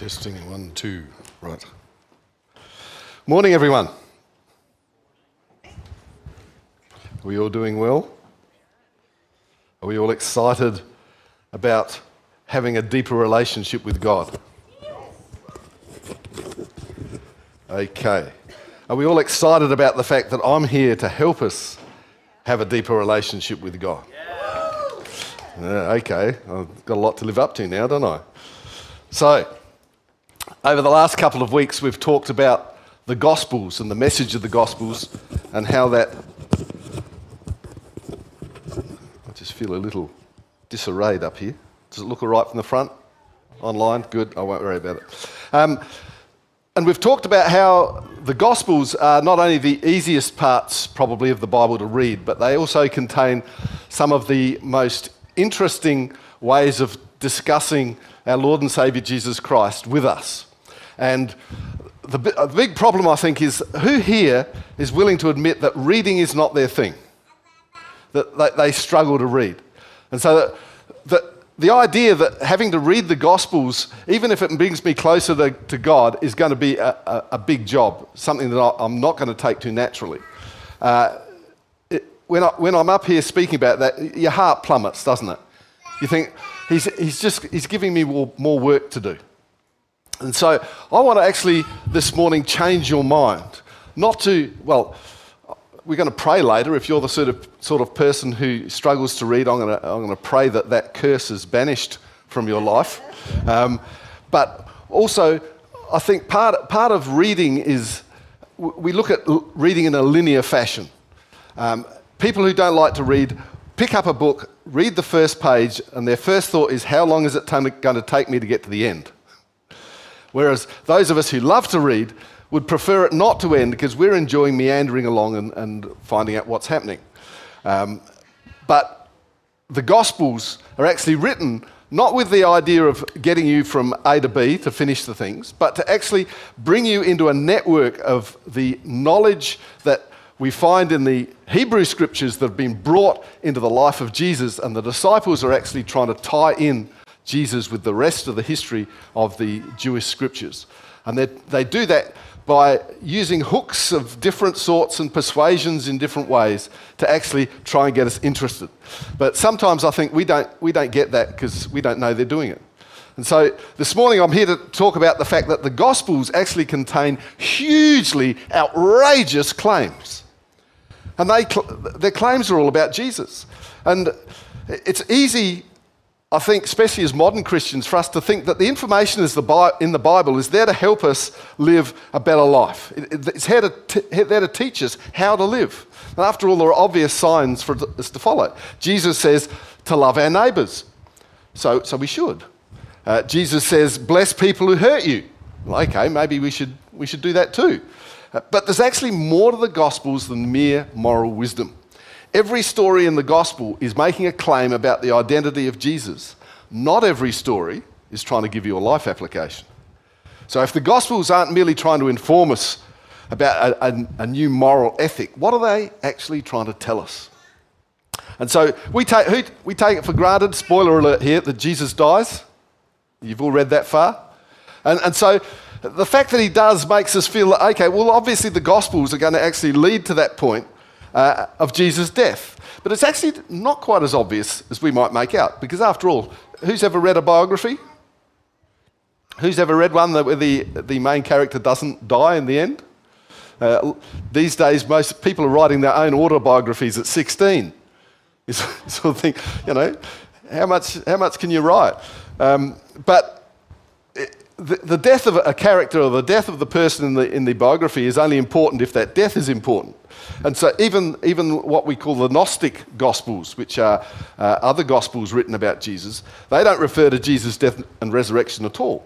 Testing one, two. Right. Morning, everyone. Are we all doing well? Are we all excited about having a deeper relationship with God? Okay. Are we all excited about the fact that I'm here to help us have a deeper relationship with God? Yeah, okay. I've got a lot to live up to now, don't I? So, over the last couple of weeks, we've talked about the Gospels and the message of the Gospels and how that. I just feel a little disarrayed up here. Does it look all right from the front? Online? Good. I won't worry about it. Um, and we've talked about how the Gospels are not only the easiest parts, probably, of the Bible to read, but they also contain some of the most interesting ways of discussing our Lord and Saviour Jesus Christ with us. And the, the big problem, I think, is who here is willing to admit that reading is not their thing? That they, struggle to read. And so that the idea that having to read the Gospels, even if it brings me closer to, to God, is going to be a, a, a, big job, something that I, am not going to take too naturally. Uh, it, when, I, when I'm up here speaking about that, your heart plummets, doesn't it? You think, he's, he's just he's giving me more, more work to do. And so I want to actually this morning change your mind. Not to, well, we're going to pray later. If you're the sort of, sort of person who struggles to read, I'm going to, I'm going to pray that that curse is banished from your life. Um, but also, I think part, part of reading is we look at reading in a linear fashion. Um, people who don't like to read pick up a book, read the first page, and their first thought is, How long is it going to take me to get to the end? Whereas those of us who love to read would prefer it not to end because we're enjoying meandering along and, and finding out what's happening. Um, but the Gospels are actually written not with the idea of getting you from A to B to finish the things, but to actually bring you into a network of the knowledge that we find in the Hebrew scriptures that have been brought into the life of Jesus, and the disciples are actually trying to tie in Jesus with the rest of the history of the Jewish scriptures. And they, they do that by using hooks of different sorts and persuasions in different ways to actually try and get us interested. But sometimes I think we don't, we don't get that because we don't know they're doing it. And so this morning I'm here to talk about the fact that the Gospels actually contain hugely outrageous claims. And they, their claims are all about Jesus. And it's easy I think, especially as modern Christians, for us to think that the information in the Bible is there to help us live a better life. It's there to teach us how to live. And after all, there are obvious signs for us to follow. Jesus says to love our neighbours, so, so we should. Uh, Jesus says, bless people who hurt you. Well, okay, maybe we should, we should do that too. But there's actually more to the Gospels than mere moral wisdom. Every story in the gospel is making a claim about the identity of Jesus. Not every story is trying to give you a life application. So if the gospels aren't merely trying to inform us about a, a, a new moral ethic, what are they actually trying to tell us? And so we take, we take it for granted, spoiler alert here, that Jesus dies. You've all read that far? And, and so the fact that he does makes us feel that, okay, well, obviously the Gospels are going to actually lead to that point uh, of Jesus' death. But it's actually not quite as obvious as we might make out, because after all, who's ever read a biography? Who's ever read one where the, the main character doesn't die in the end? Uh, these days, most people are writing their own autobiographies at 16. You sort of think, you know, how much, how much can you write? Um, but the, the death of a character or the death of the person in the, in the biography is only important if that death is important. And so, even, even what we call the Gnostic Gospels, which are uh, other Gospels written about Jesus, they don't refer to Jesus' death and resurrection at all.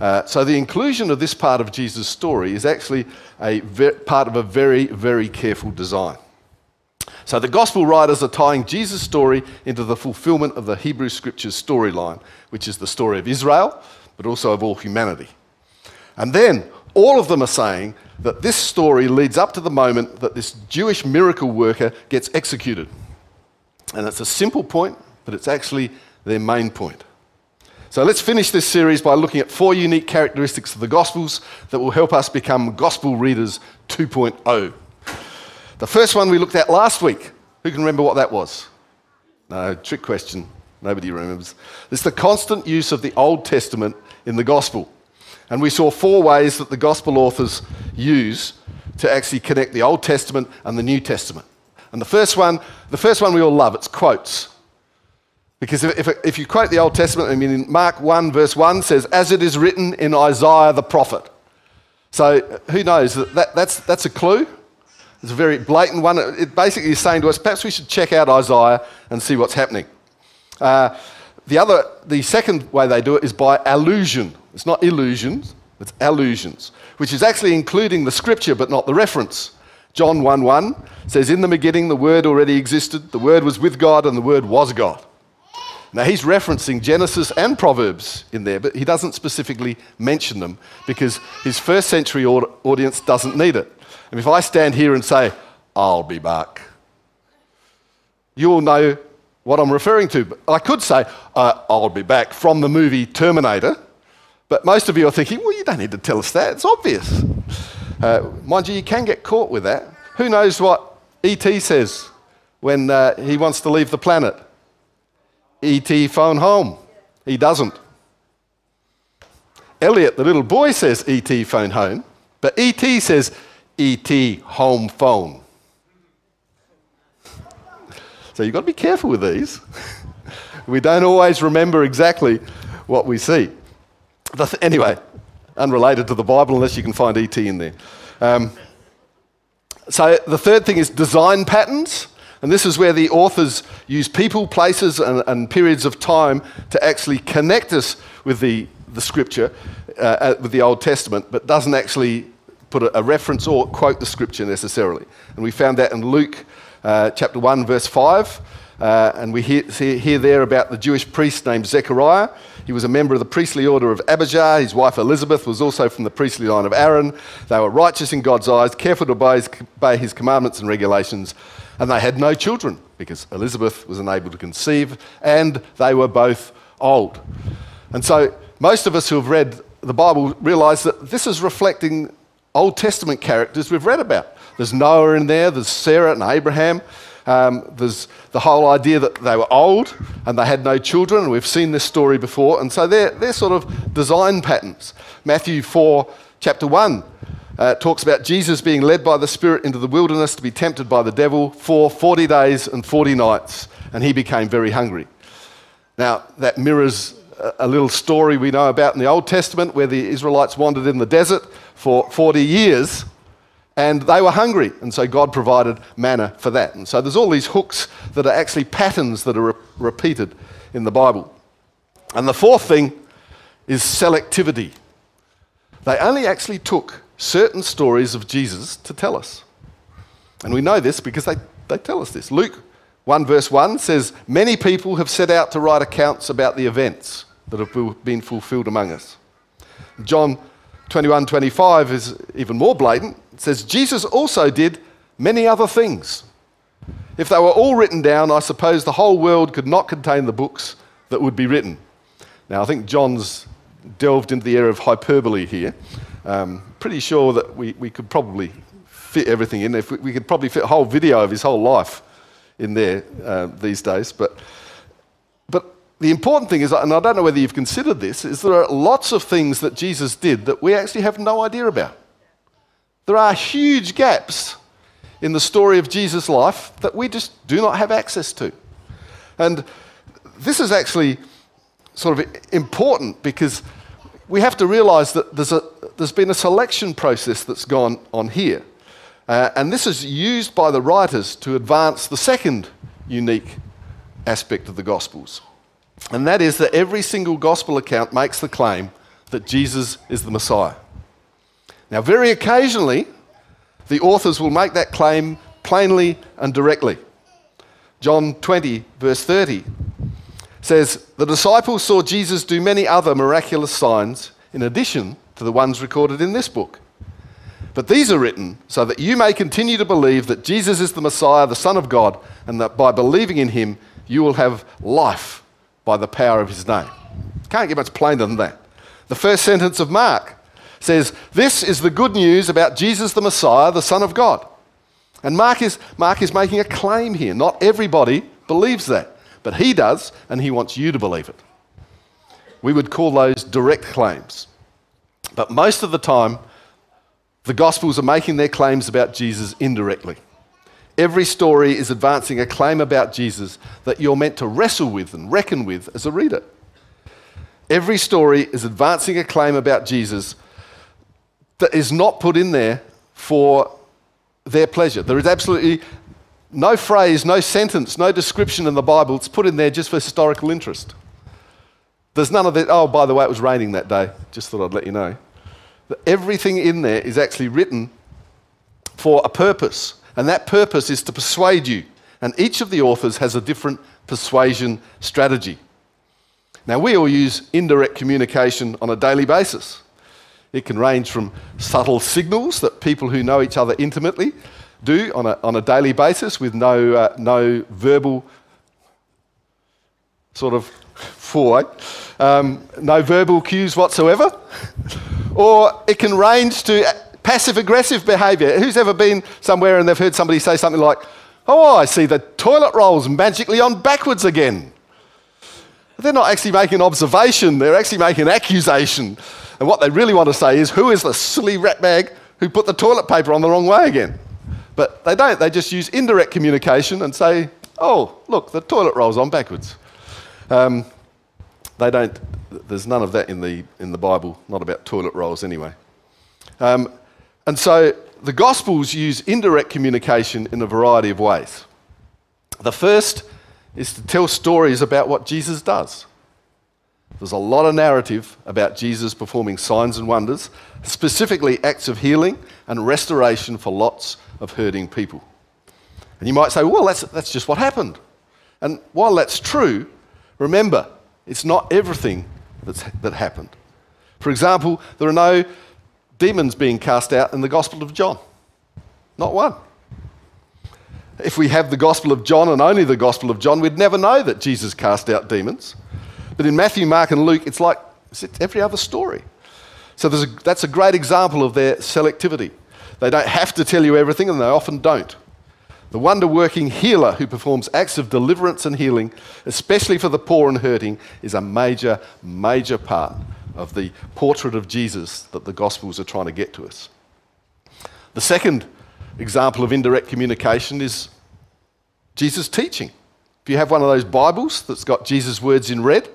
Uh, so, the inclusion of this part of Jesus' story is actually a ver- part of a very, very careful design. So, the Gospel writers are tying Jesus' story into the fulfillment of the Hebrew Scriptures storyline, which is the story of Israel, but also of all humanity. And then all of them are saying that this story leads up to the moment that this Jewish miracle worker gets executed. And it's a simple point, but it's actually their main point. So let's finish this series by looking at four unique characteristics of the Gospels that will help us become Gospel readers 2.0. The first one we looked at last week. Who can remember what that was? No, trick question. Nobody remembers. It's the constant use of the Old Testament in the Gospel. And we saw four ways that the Gospel authors use to actually connect the Old Testament and the New Testament. And the first one, the first one we all love, it's quotes. Because if, if, if you quote the Old Testament, I mean, Mark 1, verse 1 says, as it is written in Isaiah the prophet. So who knows? That, that's, that's a clue. It's a very blatant one. It basically is saying to us, perhaps we should check out Isaiah and see what's happening. Uh, the, other, the second way they do it is by allusion. It's not illusions, it's allusions, which is actually including the scripture but not the reference. John 1 1 says, In the beginning, the Word already existed, the Word was with God, and the Word was God. Now, he's referencing Genesis and Proverbs in there, but he doesn't specifically mention them because his first century audience doesn't need it. And if I stand here and say, I'll be back, you'll know what I'm referring to. I could say, uh, I'll be back from the movie Terminator, but most of you are thinking, well, you don't need to tell us that. It's obvious. Uh, mind you, you can get caught with that. Who knows what E.T. says when uh, he wants to leave the planet? E.T. phone home. He doesn't. Elliott, the little boy, says E.T. phone home, but E.T. says ET home phone. So you've got to be careful with these. we don't always remember exactly what we see. Th- anyway, unrelated to the Bible, unless you can find ET in there. Um, so the third thing is design patterns. And this is where the authors use people, places, and, and periods of time to actually connect us with the, the scripture, uh, uh with the Old Testament, but doesn't actually put a, a, reference or quote the scripture necessarily. And we found that in Luke uh, chapter 1, verse 5. Uh, and we hear, see, hear there about the Jewish priest named Zechariah. He was a member of the priestly order of Abijah. His wife Elizabeth was also from the priestly line of Aaron. They were righteous in God's eyes, careful to obey his, obey his commandments and regulations. And they had no children because Elizabeth was unable to conceive and they were both old. And so most of us who have read the Bible realize that this is reflecting Old Testament characters we've read about. There's Noah in there, there's Sarah and Abraham. Um, there's the whole idea that they were old and they had no children, we've seen this story before. And so they're, they're sort of design patterns. Matthew 4, chapter 1, uh, talks about Jesus being led by the Spirit into the wilderness to be tempted by the devil for 40 days and 40 nights, and he became very hungry. Now, that mirrors a little story we know about in the Old Testament where the Israelites wandered in the desert for 40 years and they were hungry. And so God provided manna for that. And so there's all these hooks that are actually patterns that are re- repeated in the Bible. And the fourth thing is selectivity. They only actually took certain stories of Jesus to tell us. And we know this because they, they tell us this. Luke 1 verse 1 says, Many people have set out to write accounts about the events that have been fulfilled among us. John 21 25 is even more blatant. It says, Jesus also did many other things. If they were all written down, I suppose the whole world could not contain the books that would be written. Now, I think John's delved into the area of hyperbole here. Um, pretty sure that we, we could probably fit everything in. If we, we, could probably fit a whole video of his whole life in there uh, these days. But, but the important thing is, and I don't know whether you've considered this, is there are lots of things that Jesus did that we actually have no idea about. There are huge gaps in the story of Jesus' life that we just do not have access to. And this is actually sort of important because we have to realize that there's, a, there's been a selection process that's gone on here. Uh, and this is used by the writers to advance the second unique aspect of the Gospels. And that is that every single gospel account makes the claim that Jesus is the Messiah. Now, very occasionally, the authors will make that claim plainly and directly. John 20, verse 30 says, The disciples saw Jesus do many other miraculous signs in addition to the ones recorded in this book. But these are written so that you may continue to believe that Jesus is the Messiah, the Son of God, and that by believing in him, you will have life by the power of his name. Can't get much plainer than that. The first sentence of Mark says, This is the good news about Jesus the Messiah, the Son of God. And Mark is, Mark is making a claim here. Not everybody believes that, but he does, and he wants you to believe it. We would call those direct claims. But most of the time, the Gospels are making their claims about Jesus indirectly. Every story is advancing a claim about Jesus that you're meant to wrestle with and reckon with as a reader. Every story is advancing a claim about Jesus that is not put in there for their pleasure. There is absolutely no phrase, no sentence, no description in the Bible. It's put in there just for historical interest. There's none of that. Oh, by the way, it was raining that day. Just thought I'd let you know. Everything in there is actually written for a purpose, and that purpose is to persuade you. And each of the authors has a different persuasion strategy. Now, we all use indirect communication on a daily basis. It can range from subtle signals that people who know each other intimately do on a, on a daily basis with no, uh, no verbal sort of four, um, no verbal cues whatsoever. or it can range to passive aggressive behaviour. Who's ever been somewhere and they've heard somebody say something like, Oh, I see the toilet rolls magically on backwards again. They're not actually making an observation, they're actually making an accusation. And what they really want to say is, who is the silly ratbag who put the toilet paper on the wrong way again? But they don't, they just use indirect communication and say, oh, look, the toilet rolls on backwards. Um, they don't, there's none of that in the, in the Bible, not about toilet rolls anyway. Um, and so the Gospels use indirect communication in a variety of ways. The first is to tell stories about what Jesus does. There's a lot of narrative about Jesus performing signs and wonders, specifically acts of healing and restoration for lots of hurting people. And you might say, well, that's, that's just what happened. And while that's true, remember, it's not everything that's, that happened. For example, there are no demons being cast out in the Gospel of John. Not one. If we have the Gospel of John and only the Gospel of John, we'd never know that Jesus cast out demons. But in Matthew, Mark, and Luke, it's like it's every other story. So a, that's a great example of their selectivity. They don't have to tell you everything, and they often don't. The wonder working healer who performs acts of deliverance and healing, especially for the poor and hurting, is a major, major part of the portrait of Jesus that the Gospels are trying to get to us. The second example of indirect communication is Jesus' teaching. If you have one of those Bibles that's got Jesus' words in red,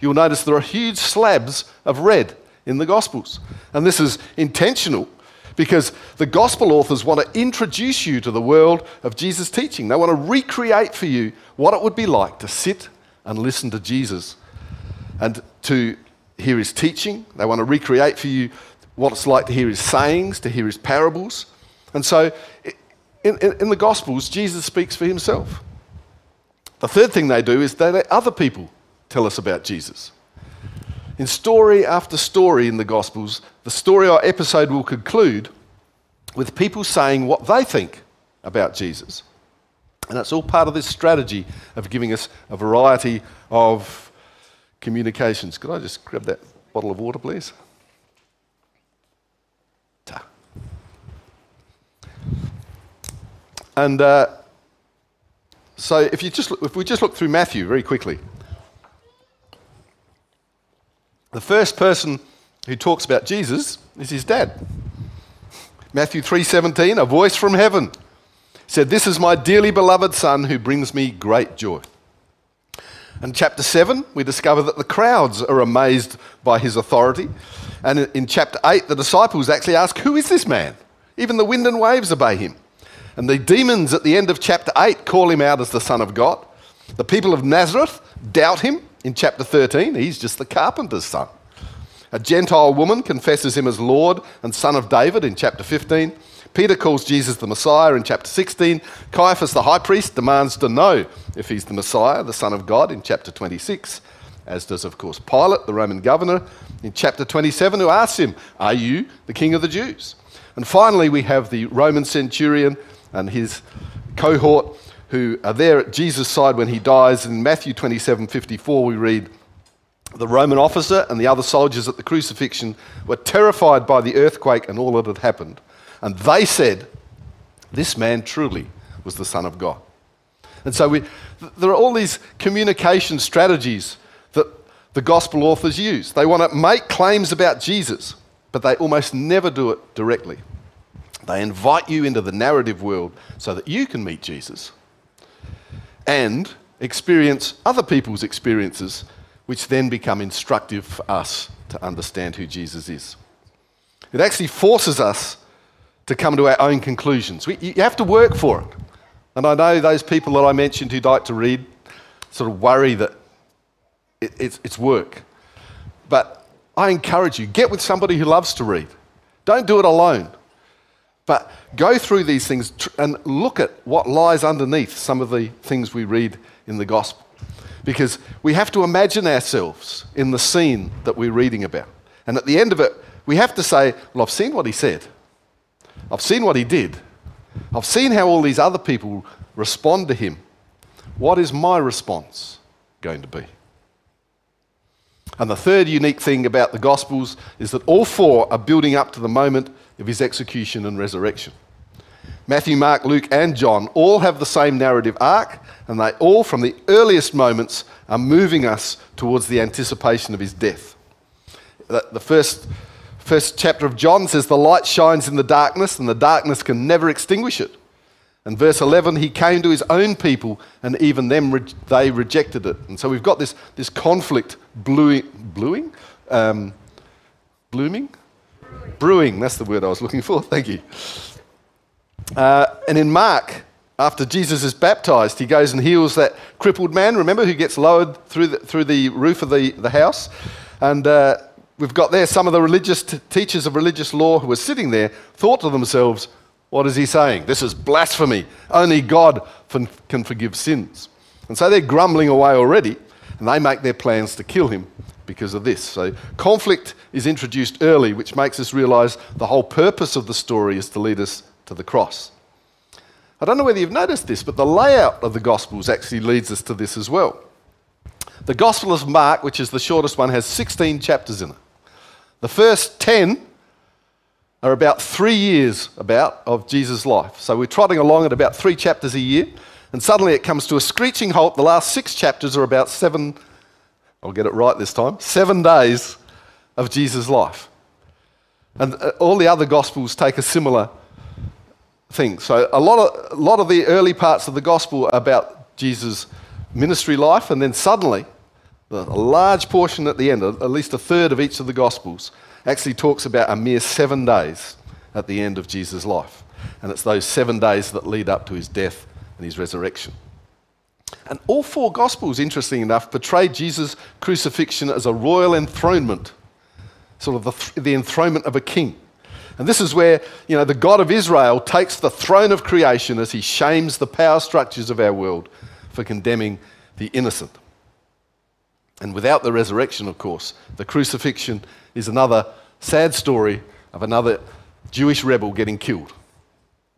you'll notice there are huge slabs of red in the Gospels. And this is intentional because the Gospel authors want to introduce you to the world of Jesus' teaching. They want to recreate for you what it would be like to sit and listen to Jesus and to hear his teaching. They want to recreate for you what it's like to hear his sayings, to hear his parables. And so in, in, in the Gospels, Jesus speaks for himself. The third thing they do is they let other people tell us about Jesus. In story after story in the Gospels, the story or episode will conclude with people saying what they think about Jesus. And that's all part of this strategy of giving us a variety of communications. Could I just grab that bottle of water, please? And uh, so if, you just if we just look through Matthew very quickly, the first person who talks about Jesus is his dad. Matthew 3:17, a voice from heaven said, "This is my dearly beloved son who brings me great joy." In chapter 7, we discover that the crowds are amazed by his authority. And in chapter 8, the disciples actually ask, Who is this man? Even the wind and waves obey him. And the demons at the end of chapter 8 call him out as the Son of God. The people of Nazareth doubt him in chapter 13. He's just the carpenter's son. A Gentile woman confesses him as Lord and Son of David in chapter 15. Peter calls Jesus the Messiah in chapter 16. Caiaphas, the high priest, demands to know if he's the Messiah, the Son of God, in chapter 26, as does, of course, Pilate, the Roman governor, in chapter 27, who asks him, Are you the King of the Jews? And finally, we have the Roman centurion and his cohort who are there at Jesus' side when he dies. In Matthew 27 54, we read, The Roman officer and the other soldiers at the crucifixion were terrified by the earthquake and all that had happened. And they said, This man truly was the Son of God. And so we, there are all these communication strategies that the gospel authors use. They want to make claims about Jesus, but they almost never do it directly. They invite you into the narrative world so that you can meet Jesus and experience other people's experiences, which then become instructive for us to understand who Jesus is. It actually forces us to come to our own conclusions. We, you have to work for it. And I know those people that I mentioned who like to read sort of worry that it, it's, it's work. But I encourage you get with somebody who loves to read. Don't do it alone. But go through these things and look at what lies underneath some of the things we read in the gospel. Because we have to imagine ourselves in the scene that we're reading about. And at the end of it, we have to say, Well, I've seen what he said, I've seen what he did, I've seen how all these other people respond to him. What is my response going to be? And the third unique thing about the Gospels is that all four are building up to the moment of his execution and resurrection. Matthew, Mark, Luke, and John all have the same narrative arc, and they all, from the earliest moments, are moving us towards the anticipation of his death. The first, first chapter of John says, The light shines in the darkness, and the darkness can never extinguish it. And verse 11, he came to his own people, and even them they rejected it. And so we've got this, this conflict bluing? Um, blooming? Brewing. That's the word I was looking for. Thank you. Uh, and in Mark, after Jesus is baptized, he goes and heals that crippled man, remember, who gets lowered through the, through the roof of the, the house. And uh, we've got there some of the religious t- teachers of religious law who were sitting there thought to themselves, what is he saying? This is blasphemy. Only God can forgive sins. And so they're grumbling away already, and they make their plans to kill him because of this. So conflict is introduced early, which makes us realize the whole purpose of the story is to lead us to the cross. I don't know whether you've noticed this, but the layout of the Gospels actually leads us to this as well. The Gospel of Mark, which is the shortest one, has 16 chapters in it. The first 10 are about three years about of Jesus' life. So we're trotting along at about three chapters a year, and suddenly it comes to a screeching halt. The last six chapters are about seven, I'll get it right this time, seven days of Jesus' life. And uh, all the other Gospels take a similar thing. So a lot of, a lot of the early parts of the Gospel are about Jesus' ministry life, and then suddenly, a large portion at the end, at least a third of each of the Gospels, actually talks about a mere seven days at the end of Jesus' life. And it's those seven days that lead up to his death and his resurrection. And all four Gospels, interesting enough, portray Jesus' crucifixion as a royal enthronement, sort of the, the enthronement of a king. And this is where, you know, the God of Israel takes the throne of creation as he shames the power structures of our world for condemning the innocent. And without the resurrection, of course, the crucifixion is another sad story of another Jewish rebel getting killed.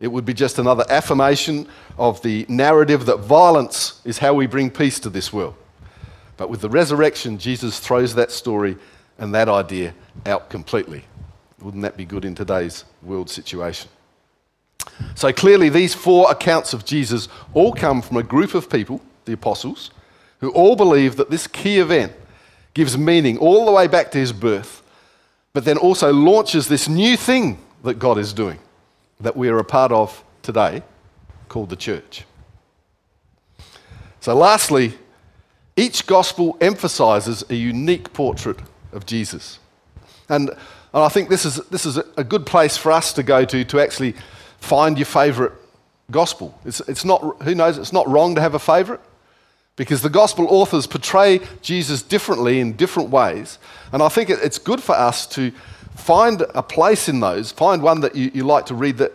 It would be just another affirmation of the narrative that violence is how we bring peace to this world. But with the resurrection, Jesus throws that story and that idea out completely. Wouldn't that be good in today's world situation? So clearly, these four accounts of Jesus all come from a group of people, the apostles, who all believe that this key event gives meaning all the way back to his birth, but then also launches this new thing that God is doing, that we are a part of today, called the church. So, lastly, each gospel emphasizes a unique portrait of Jesus. And, I think this is, this is a good place for us to go to to actually find your favorite gospel. It's, it's not, who knows, it's not wrong to have a favorite because the gospel authors portray Jesus differently in different ways. And I think it's good for us to find a place in those, find one that you, you like to read that,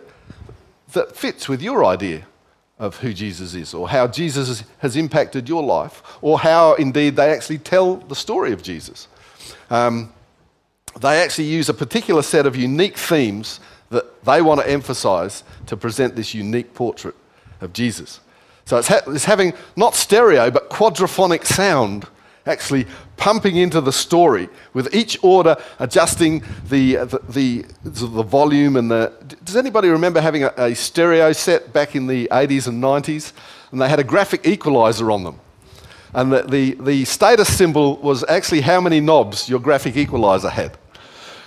that fits with your idea of who Jesus is, or how Jesus has impacted your life, or how indeed they actually tell the story of Jesus. Um, they actually use a particular set of unique themes that they want to emphasize to present this unique portrait of Jesus. So it's, ha- it's having not stereo, but quadraphonic sound actually pumping into the story, with each order adjusting the, the, the, the volume and the. Does anybody remember having a, a stereo set back in the 80s and 90s? And they had a graphic equalizer on them. And the, the, the status symbol was actually how many knobs your graphic equalizer had.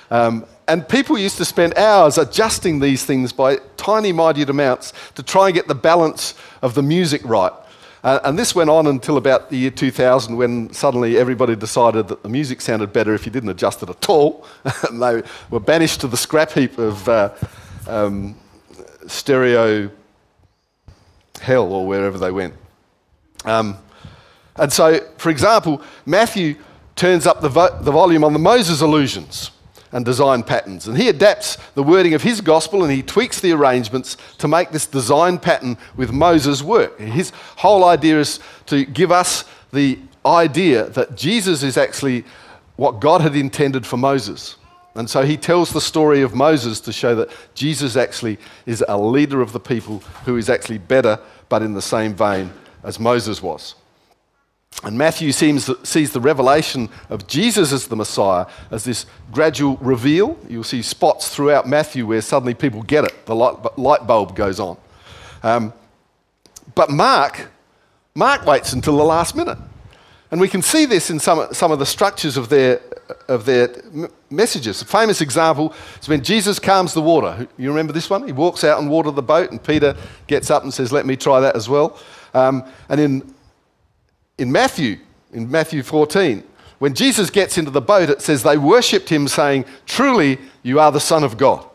Um, and people used to spend hours adjusting these things by tiny, minute amounts to try and get the balance of the music right. Uh, and this went on until about the year 2000 when suddenly everybody decided that the music sounded better if you didn't adjust it at all. and they were banished to the scrap heap of uh, um, stereo hell or wherever they went. Um, and so, for example, Matthew turns up the, vo- the volume on the Moses allusions and design patterns. And he adapts the wording of his gospel and he tweaks the arrangements to make this design pattern with Moses work. His whole idea is to give us the idea that Jesus is actually what God had intended for Moses. And so he tells the story of Moses to show that Jesus actually is a leader of the people who is actually better, but in the same vein as Moses was. And Matthew seems, sees the revelation of Jesus as the Messiah as this gradual reveal. You'll see spots throughout Matthew where suddenly people get it, the light, bulb goes on. Um, but Mark, Mark waits until the last minute. And we can see this in some, some of the structures of their, of their messages. A famous example is when Jesus calms the water. You remember this one? He walks out and water the boat, and Peter gets up and says, Let me try that as well. Um, and in in Matthew, in Matthew 14, when Jesus gets into the boat, it says they worshipped him, saying, Truly, you are the Son of God.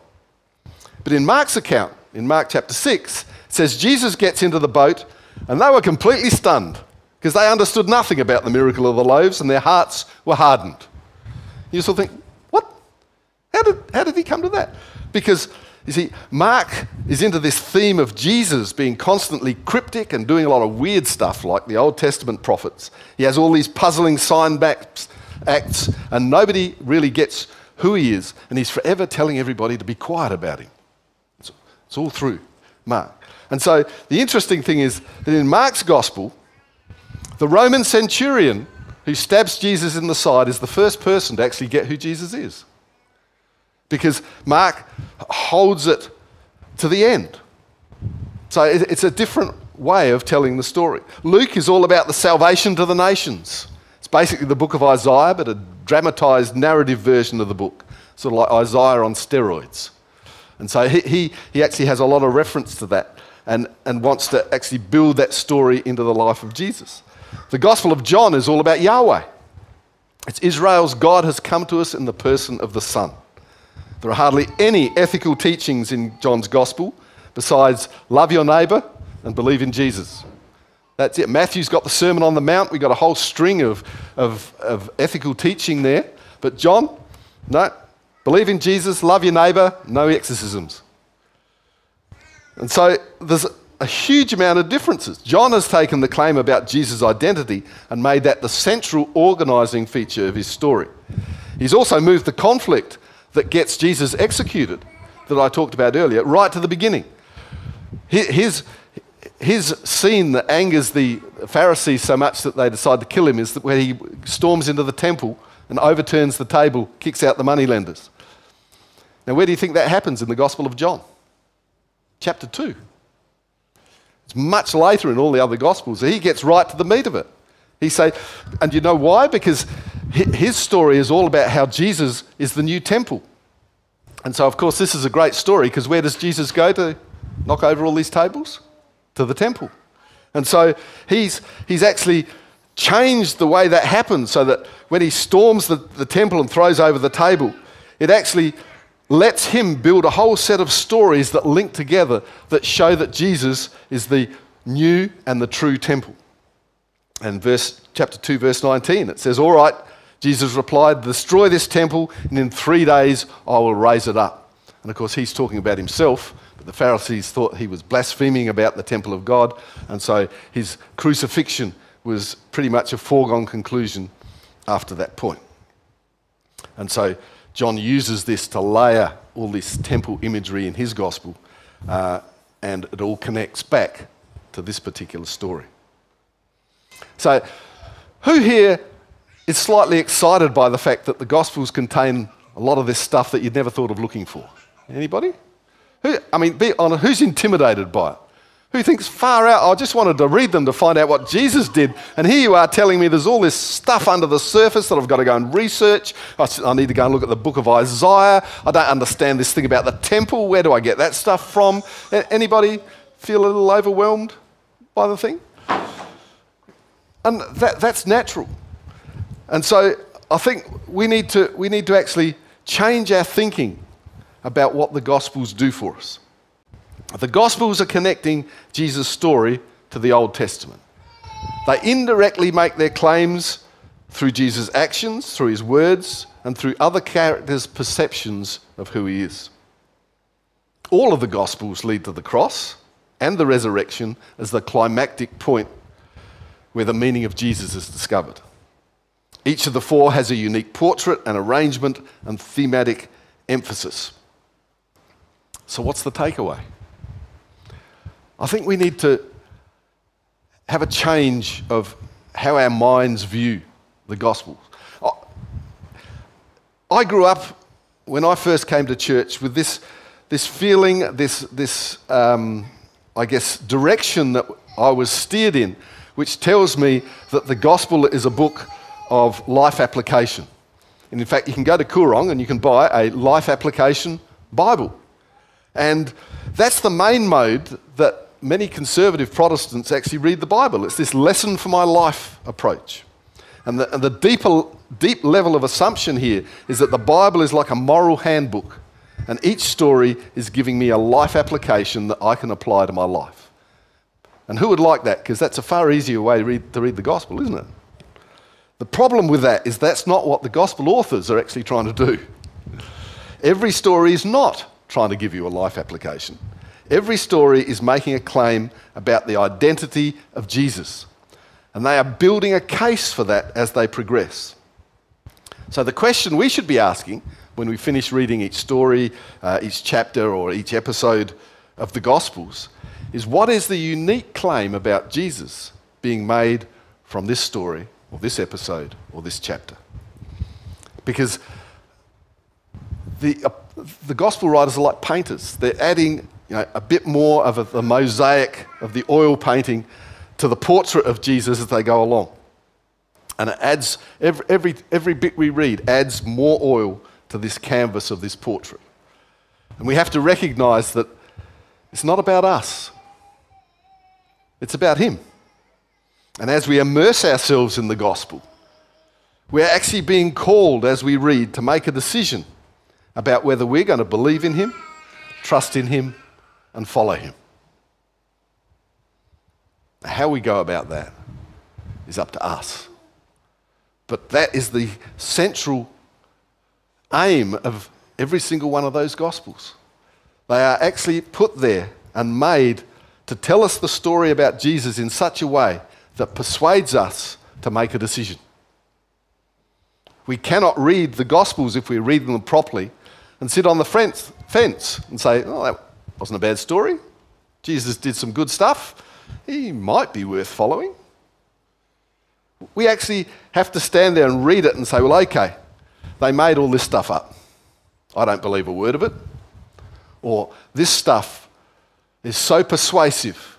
But in Mark's account, in Mark chapter 6, it says Jesus gets into the boat and they were completely stunned because they understood nothing about the miracle of the loaves and their hearts were hardened. You still think, what? How did, how did he come to that? Because you see, Mark is into this theme of Jesus being constantly cryptic and doing a lot of weird stuff like the Old Testament prophets. He has all these puzzling sign acts, and nobody really gets who he is, and he's forever telling everybody to be quiet about him. It's, it's all through Mark. And so the interesting thing is that in Mark's gospel, the Roman centurion who stabs Jesus in the side is the first person to actually get who Jesus is because Mark holds it to the end. So it's a different way of telling the story. Luke is all about the salvation to the nations. It's basically the book of Isaiah, but a dramatized narrative version of the book, sort of like Isaiah on steroids. And so he, he, he actually has a lot of reference to that and, and wants to actually build that story into the life of Jesus. The Gospel of John is all about Yahweh. It's Israel's God has come to us in the person of the Son. There are hardly any ethical teachings in John's gospel besides love your neighbour and believe in Jesus. That's it. Matthew's got the Sermon on the Mount. We've got a whole string of, of, of ethical teaching there. But John, no. Believe in Jesus, love your neighbour, no exorcisms. And so there's a huge amount of differences. John has taken the claim about Jesus' identity and made that the central organising feature of his story. He's also moved the conflict that gets Jesus executed that I talked about earlier, right to the beginning. His, his scene that angers the Pharisees so much that they decide to kill him is that where he storms into the temple and overturns the table, kicks out the moneylenders. Now, where do you think that happens in the Gospel of John? Chapter 2. It's much later in all the other Gospels. He gets right to the meat of it. He say, and you know why? Because his story is all about how Jesus is the new temple. And so, of course, this is a great story because where does Jesus go to knock over all these tables? To the temple. And so he's, he's actually changed the way that happens so that when he storms the, the temple and throws over the table, it actually lets him build a whole set of stories that link together that show that Jesus is the new and the true temple. And verse chapter 2 verse 19 it says all right Jesus replied, Destroy this temple, and in three days I will raise it up. And of course, he's talking about himself, but the Pharisees thought he was blaspheming about the temple of God, and so his crucifixion was pretty much a foregone conclusion after that point. And so John uses this to layer all this temple imagery in his gospel, uh, and it all connects back to this particular story. So, who here is slightly excited by the fact that the Gospels contain a lot of this stuff that you'd never thought of looking for. Anybody? Who, I mean, be honest, who's intimidated by it? Who thinks far out? I just wanted to read them to find out what Jesus did. And here you are telling me there's all this stuff under the surface that I've got to go and research. I need to go and look at the book of Isaiah. I don't understand this thing about the temple. Where do I get that stuff from? Anybody feel a little overwhelmed by the thing? And that, that's natural. And so I think we need, to, we need to actually change our thinking about what the Gospels do for us. The Gospels are connecting Jesus' story to the Old Testament. They indirectly make their claims through Jesus' actions, through his words, and through other characters' perceptions of who he is. All of the Gospels lead to the cross and the resurrection as the climactic point where the meaning of Jesus is discovered. Each of the four has a unique portrait and arrangement and thematic emphasis. So, what's the takeaway? I think we need to have a change of how our minds view the Gospels. I grew up, when I first came to church, with this, this feeling, this, this um, I guess, direction that I was steered in, which tells me that the Gospel is a book of life application. And in fact, you can go to Koorong and you can buy a life application Bible. And that's the main mode that many conservative Protestants actually read the Bible. It's this lesson for my life approach. And the, and the deeper, deep level of assumption here is that the Bible is like a moral handbook, and each story is giving me a life application that I can apply to my life. And who would like that? Because that's a far easier way to read, to read the gospel, isn't it? The problem with that is that's not what the gospel authors are actually trying to do. Every story is not trying to give you a life application. Every story is making a claim about the identity of Jesus. And they are building a case for that as they progress. So, the question we should be asking when we finish reading each story, uh, each chapter, or each episode of the Gospels is what is the unique claim about Jesus being made from this story, or this episode, or this chapter? Because the, uh, the Gospel writers are like painters, they're adding you know, a bit more of a, the mosaic of the oil painting to the portrait of Jesus as they go along. And it adds, every, every, every bit we read adds more oil to this canvas of this portrait. And we have to recognize that it's not about us, it's about Him. And as we immerse ourselves in the gospel, we're actually being called as we read to make a decision about whether we're going to believe in Him, trust in Him, and follow him. How we go about that is up to us. But that is the central aim of every single one of those Gospels. They are actually put there and made to tell us the story about Jesus in such a way that persuades us to make a decision. We cannot read the Gospels if we read them properly and sit on the fence and say, oh, that wasn't a bad story. Jesus did some good stuff. He might be worth following. We actually have to stand there and read it and say, well, okay, they made all this stuff up. I don't believe a word of it. Or this stuff is so persuasive,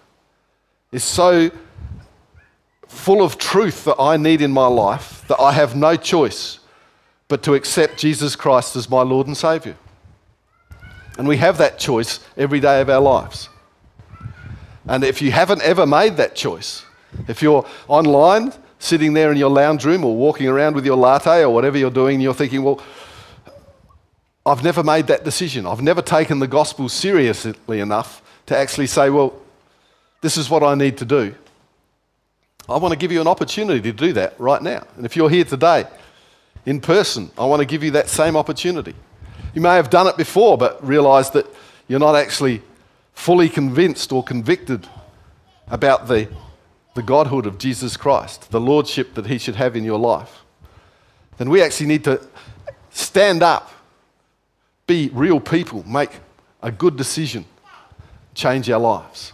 is so full of truth that I need in my life that I have no choice but to accept Jesus Christ as my Lord and Saviour. And we have that choice every day of our lives. And if you haven't ever made that choice, if you're online, sitting there in your lounge room or walking around with your latte or whatever you're doing, and you're thinking, well, I've never made that decision. I've never taken the gospel seriously enough to actually say, well, this is what I need to do. I want to give you an opportunity to do that right now. And if you're here today in person, I want to give you that same opportunity. You may have done it before, but realized that you're not actually fully convinced or convicted about the, the Godhood of Jesus Christ, the Lordship that He should have in your life. Then we actually need to stand up, be real people, make a good decision, change our lives.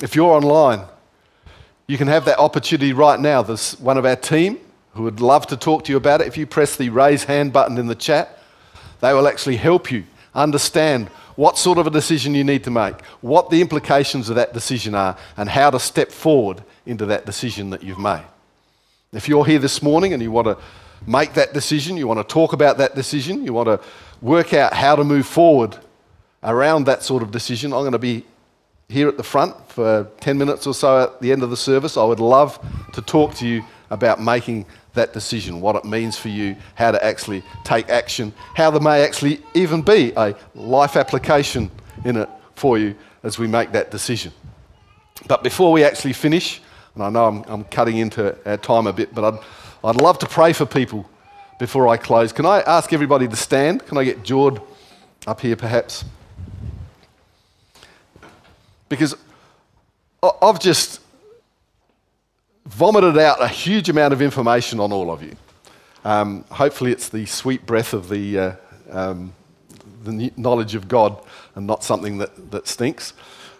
If you're online, you can have that opportunity right now. There's one of our team who would love to talk to you about it. If you press the raise hand button in the chat, they will actually help you understand what sort of a decision you need to make, what the implications of that decision are, and how to step forward into that decision that you've made. If you're here this morning and you want to make that decision, you want to talk about that decision, you want to work out how to move forward around that sort of decision, I'm going to be here at the front for 10 minutes or so at the end of the service. I would love to talk to you about making that decision, what it means for you, how to actually take action, how there may actually even be a life application in it for you as we make that decision. But before we actually finish, and I know I'm, I'm cutting into our time a bit, but I'd, I'd love to pray for people before I close. Can I ask everybody to stand? Can I get Jord up here perhaps? Because I've just vomited out a huge amount of information on all of you. Um, hopefully, it's the sweet breath of the, uh, um, the knowledge of God and not something that, that stinks.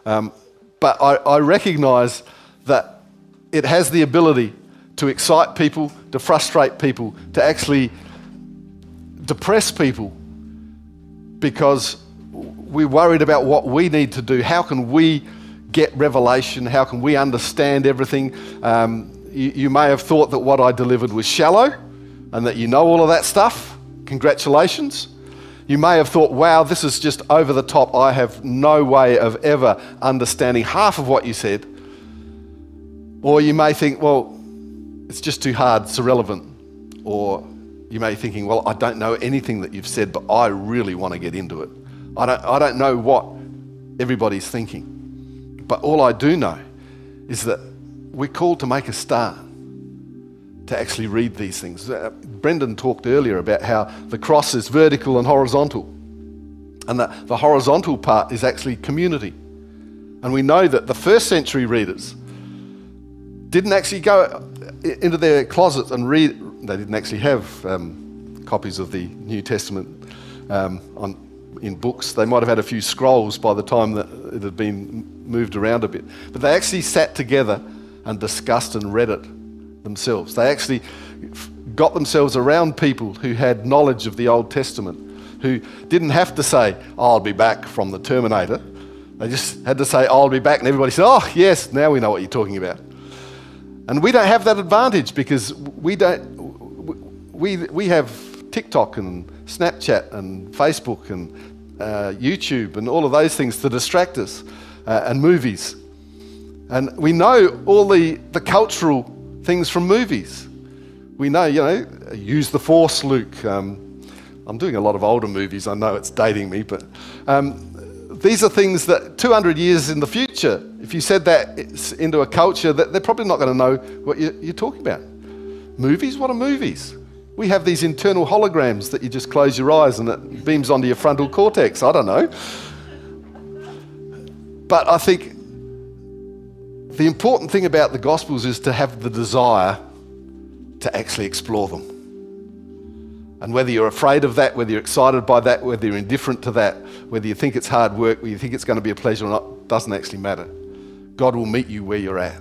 Um, but I, I recognize that it has the ability to excite people, to frustrate people, to actually depress people because we're worried about what we need to do. How can we get revelation? How can we understand everything? Um, you, you may have thought that what I delivered was shallow and that you know all of that stuff. Congratulations. You may have thought, wow, this is just over the top. I have no way of ever understanding half of what you said. Or you may think, well, it's just too hard, it's irrelevant. Or you may be thinking, well, I don't know anything that you've said, but I really want to get into it. I don't, I don't know what everybody's thinking. But all I do know is that we're called to make a start, to actually read these things. Uh, Brendan talked earlier about how the cross is vertical and horizontal, and that the horizontal part is actually community. And we know that the first century readers didn't actually go into their closets and read, they didn't actually have um, copies of the New Testament um, on in books. They might have had a few scrolls by the time that it had been moved around a bit. But they actually sat together and discussed and read it themselves. They actually got themselves around people who had knowledge of the Old Testament, who didn't have to say, I'll be back from the Terminator. They just had to say, I'll be back. And everybody said, Oh, yes, now we know what you're talking about. And we don't have that advantage because we don't, we, we have TikTok and Snapchat and Facebook and uh, YouTube and all of those things to distract us, uh, and movies. And we know all the, the cultural things from movies. We know, you know, use the force, Luke. Um, I'm doing a lot of older movies. I know it's dating me, but um, these are things that 200 years in the future, if you said that into a culture, that they're probably not going to know what you're talking about. Movies? What are movies? We have these internal holograms that you just close your eyes and it beams onto your frontal cortex. I don't know. But I think the important thing about the Gospels is to have the desire to actually explore them. And whether you're afraid of that, whether you're excited by that, whether you're indifferent to that, whether you think it's hard work, whether you think it's going to be a pleasure or not, doesn't actually matter. God will meet you where you're at.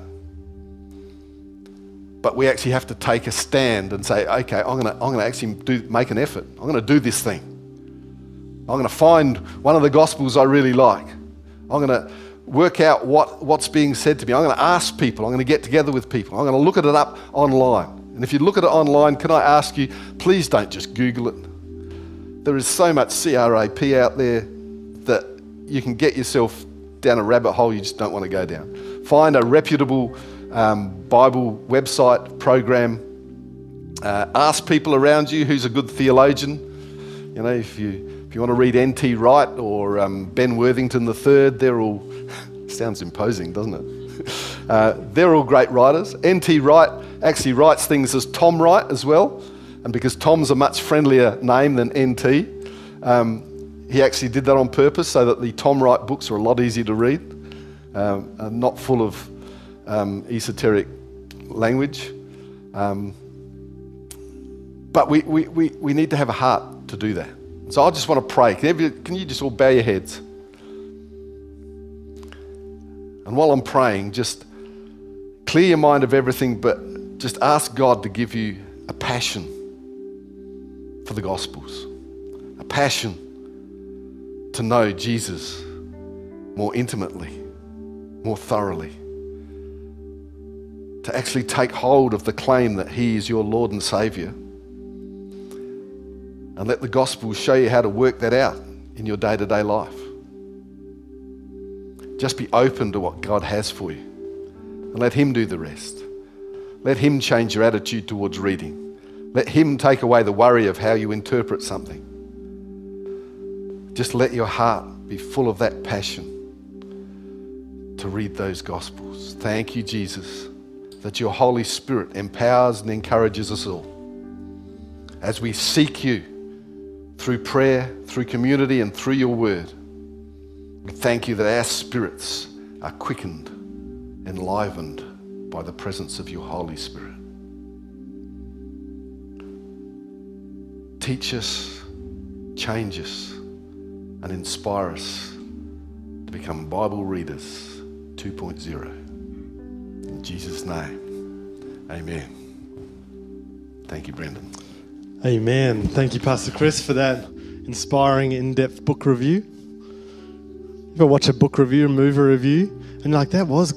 But we actually have to take a stand and say, okay, I'm going to, I'm going to actually do, make an effort. I'm going to do this thing. I'm going to find one of the Gospels I really like. I'm going to work out what, what's being said to me. I'm going to ask people. I'm going to get together with people. I'm going to look at it up online. And if you look at it online, can I ask you, please don't just Google it. There is so much CRAP out there that you can get yourself down a rabbit hole you just don't want to go down. Find a reputable um, Bible website program. Uh, ask people around you who's a good theologian. You know, if you, if you want to read N.T. Wright or um, Ben Witherington III, they're all, sounds imposing, doesn't it? Uh, they're all great writers. N.T. Wright actually writes things as Tom Wright as well. And because Tom's a much friendlier name than N.T., um, he actually did that on purpose so that the Tom Wright books are a lot easier to read, um, not full of um, esoteric language. Um, but we, we, we, we need to have a heart to do that. So I just want to pray. Can you, can you just all bow your heads? And while I'm praying, just clear your mind of everything, but just ask God to give you a passion for the Gospels, a passion to know Jesus more intimately, more thoroughly, to actually take hold of the claim that He is your Lord and Saviour, and let the Gospels show you how to work that out in your day to day life. Just be open to what God has for you and let Him do the rest. Let Him change your attitude towards reading. Let Him take away the worry of how you interpret something. Just let your heart be full of that passion to read those Gospels. Thank you, Jesus, that your Holy Spirit empowers and encourages us all as we seek you through prayer, through community, and through your word. We thank you that our spirits are quickened, enlivened by the presence of your Holy Spirit. Teach us, change us, and inspire us to become Bible readers 2.0. Jesus' name, amen. Thank you, Brendan. Amen. Thank you, Pastor Chris, for that inspiring, in depth book review. You ever watch a book review, a movie review, and you're like, that was